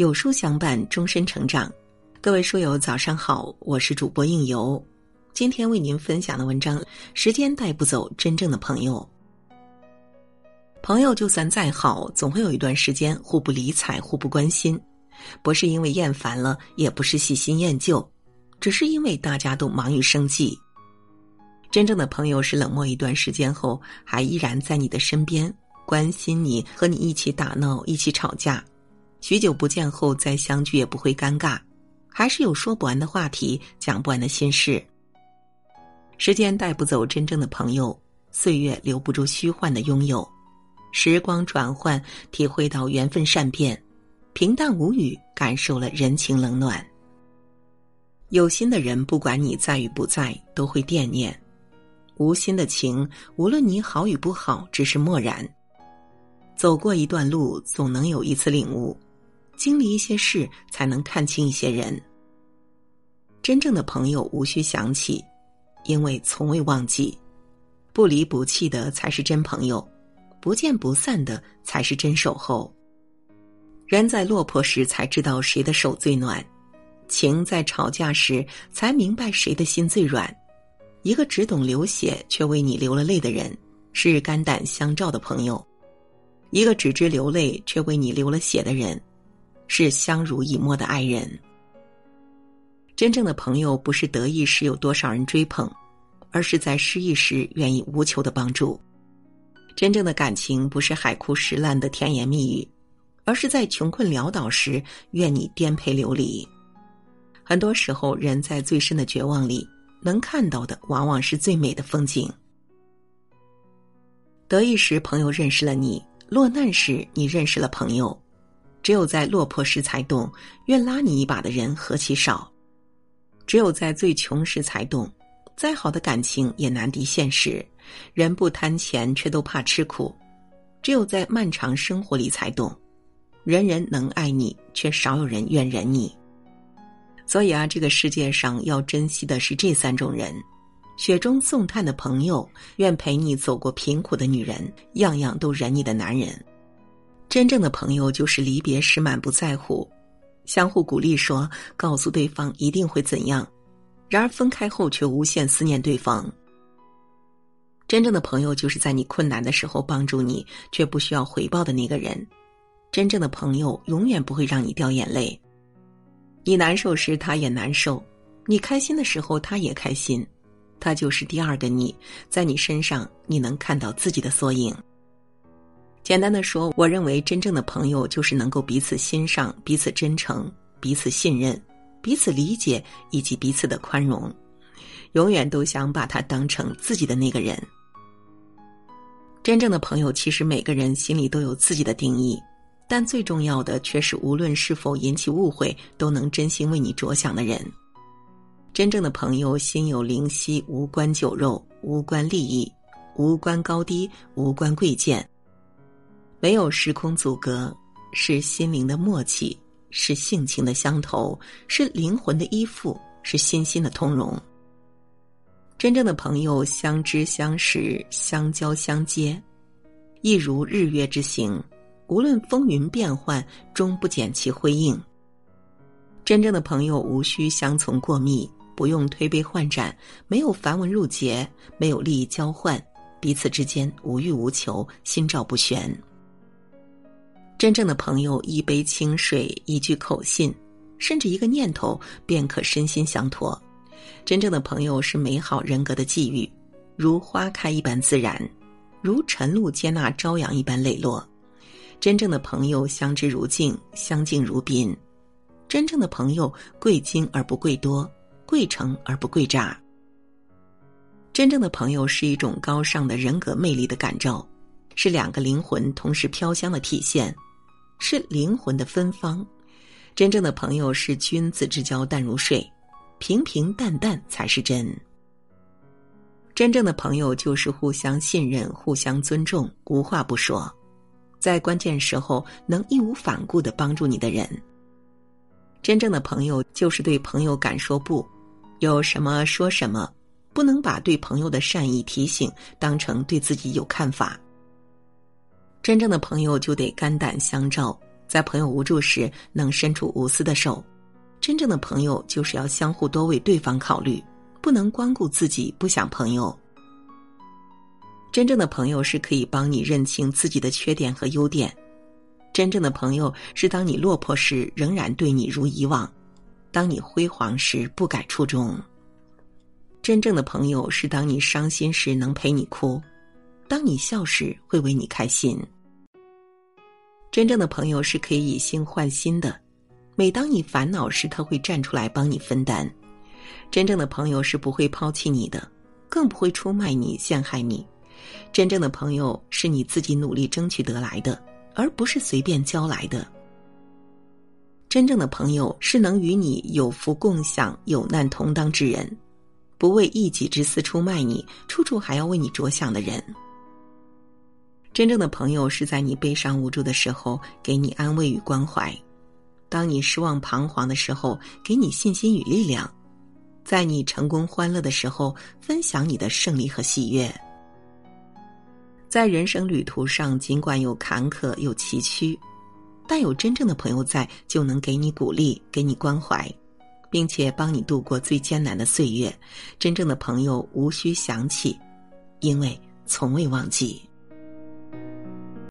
有书相伴，终身成长。各位书友，早上好，我是主播应由。今天为您分享的文章：时间带不走真正的朋友。朋友就算再好，总会有一段时间互不理睬、互不关心。不是因为厌烦了，也不是喜新厌旧，只是因为大家都忙于生计。真正的朋友是冷漠一段时间后，还依然在你的身边，关心你，和你一起打闹，一起吵架。许久不见后再相聚也不会尴尬，还是有说不完的话题，讲不完的心事。时间带不走真正的朋友，岁月留不住虚幻的拥有。时光转换，体会到缘分善变，平淡无语，感受了人情冷暖。有心的人，不管你在与不在，都会惦念；无心的情，无论你好与不好，只是漠然。走过一段路，总能有一次领悟。经历一些事，才能看清一些人。真正的朋友无需想起，因为从未忘记。不离不弃的才是真朋友，不见不散的才是真守候。人在落魄时才知道谁的手最暖，情在吵架时才明白谁的心最软。一个只懂流血却为你流了泪的人，是肝胆相照的朋友；一个只知流泪却为你流了血的人。是相濡以沫的爱人。真正的朋友不是得意时有多少人追捧，而是在失意时愿意无求的帮助。真正的感情不是海枯石烂的甜言蜜语，而是在穷困潦倒时愿你颠沛流离。很多时候，人在最深的绝望里，能看到的往往是最美的风景。得意时，朋友认识了你；落难时，你认识了朋友。只有在落魄时才懂，愿拉你一把的人何其少；只有在最穷时才懂，再好的感情也难敌现实。人不贪钱，却都怕吃苦；只有在漫长生活里才懂，人人能爱你，却少有人愿忍你。所以啊，这个世界上要珍惜的是这三种人：雪中送炭的朋友，愿陪你走过贫苦的女人，样样都忍你的男人。真正的朋友就是离别时满不在乎，相互鼓励说，告诉对方一定会怎样，然而分开后却无限思念对方。真正的朋友就是在你困难的时候帮助你，却不需要回报的那个人。真正的朋友永远不会让你掉眼泪，你难受时他也难受，你开心的时候他也开心，他就是第二个你，在你身上你能看到自己的缩影。简单的说，我认为真正的朋友就是能够彼此欣赏、彼此真诚、彼此信任、彼此理解以及彼此的宽容，永远都想把他当成自己的那个人。真正的朋友，其实每个人心里都有自己的定义，但最重要的却是无论是否引起误会，都能真心为你着想的人。真正的朋友，心有灵犀，无关酒肉，无关利益，无关高低，无关贵贱。没有时空阻隔，是心灵的默契，是性情的相投，是灵魂的依附，是心心的通融。真正的朋友，相知相识，相交相接，一如日月之行，无论风云变幻，终不减其辉映。真正的朋友，无需相从过密，不用推杯换盏，没有繁文缛节，没有利益交换，彼此之间无欲无求，心照不宣。真正的朋友，一杯清水，一句口信，甚至一个念头，便可身心相托。真正的朋友是美好人格的际遇，如花开一般自然，如晨露接纳朝阳一般磊落。真正的朋友，相知如镜，相敬如宾。真正的朋友，贵精而不贵多，贵诚而不贵诈。真正的朋友是一种高尚的人格魅力的感召，是两个灵魂同时飘香的体现。是灵魂的芬芳，真正的朋友是君子之交淡如水，平平淡淡才是真。真正的朋友就是互相信任、互相尊重，无话不说，在关键时候能义无反顾的帮助你的人。真正的朋友就是对朋友敢说不，有什么说什么，不能把对朋友的善意提醒当成对自己有看法。真正的朋友就得肝胆相照，在朋友无助时能伸出无私的手。真正的朋友就是要相互多为对方考虑，不能光顾自己不想朋友。真正的朋友是可以帮你认清自己的缺点和优点。真正的朋友是当你落魄时仍然对你如以往，当你辉煌时不改初衷。真正的朋友是当你伤心时能陪你哭，当你笑时会为你开心。真正的朋友是可以以心换心的，每当你烦恼时，他会站出来帮你分担。真正的朋友是不会抛弃你的，更不会出卖你、陷害你。真正的朋友是你自己努力争取得来的。而不是随便交来的。真正的朋友是能与你有福共享、有难同当之人，不为一己之私出卖你，处处还要为你着想的人。真正的朋友是在你悲伤无助的时候给你安慰与关怀，当你失望彷徨的时候给你信心与力量，在你成功欢乐的时候分享你的胜利和喜悦。在人生旅途上，尽管有坎坷有崎岖，但有真正的朋友在，就能给你鼓励，给你关怀，并且帮你度过最艰难的岁月。真正的朋友无需想起，因为从未忘记。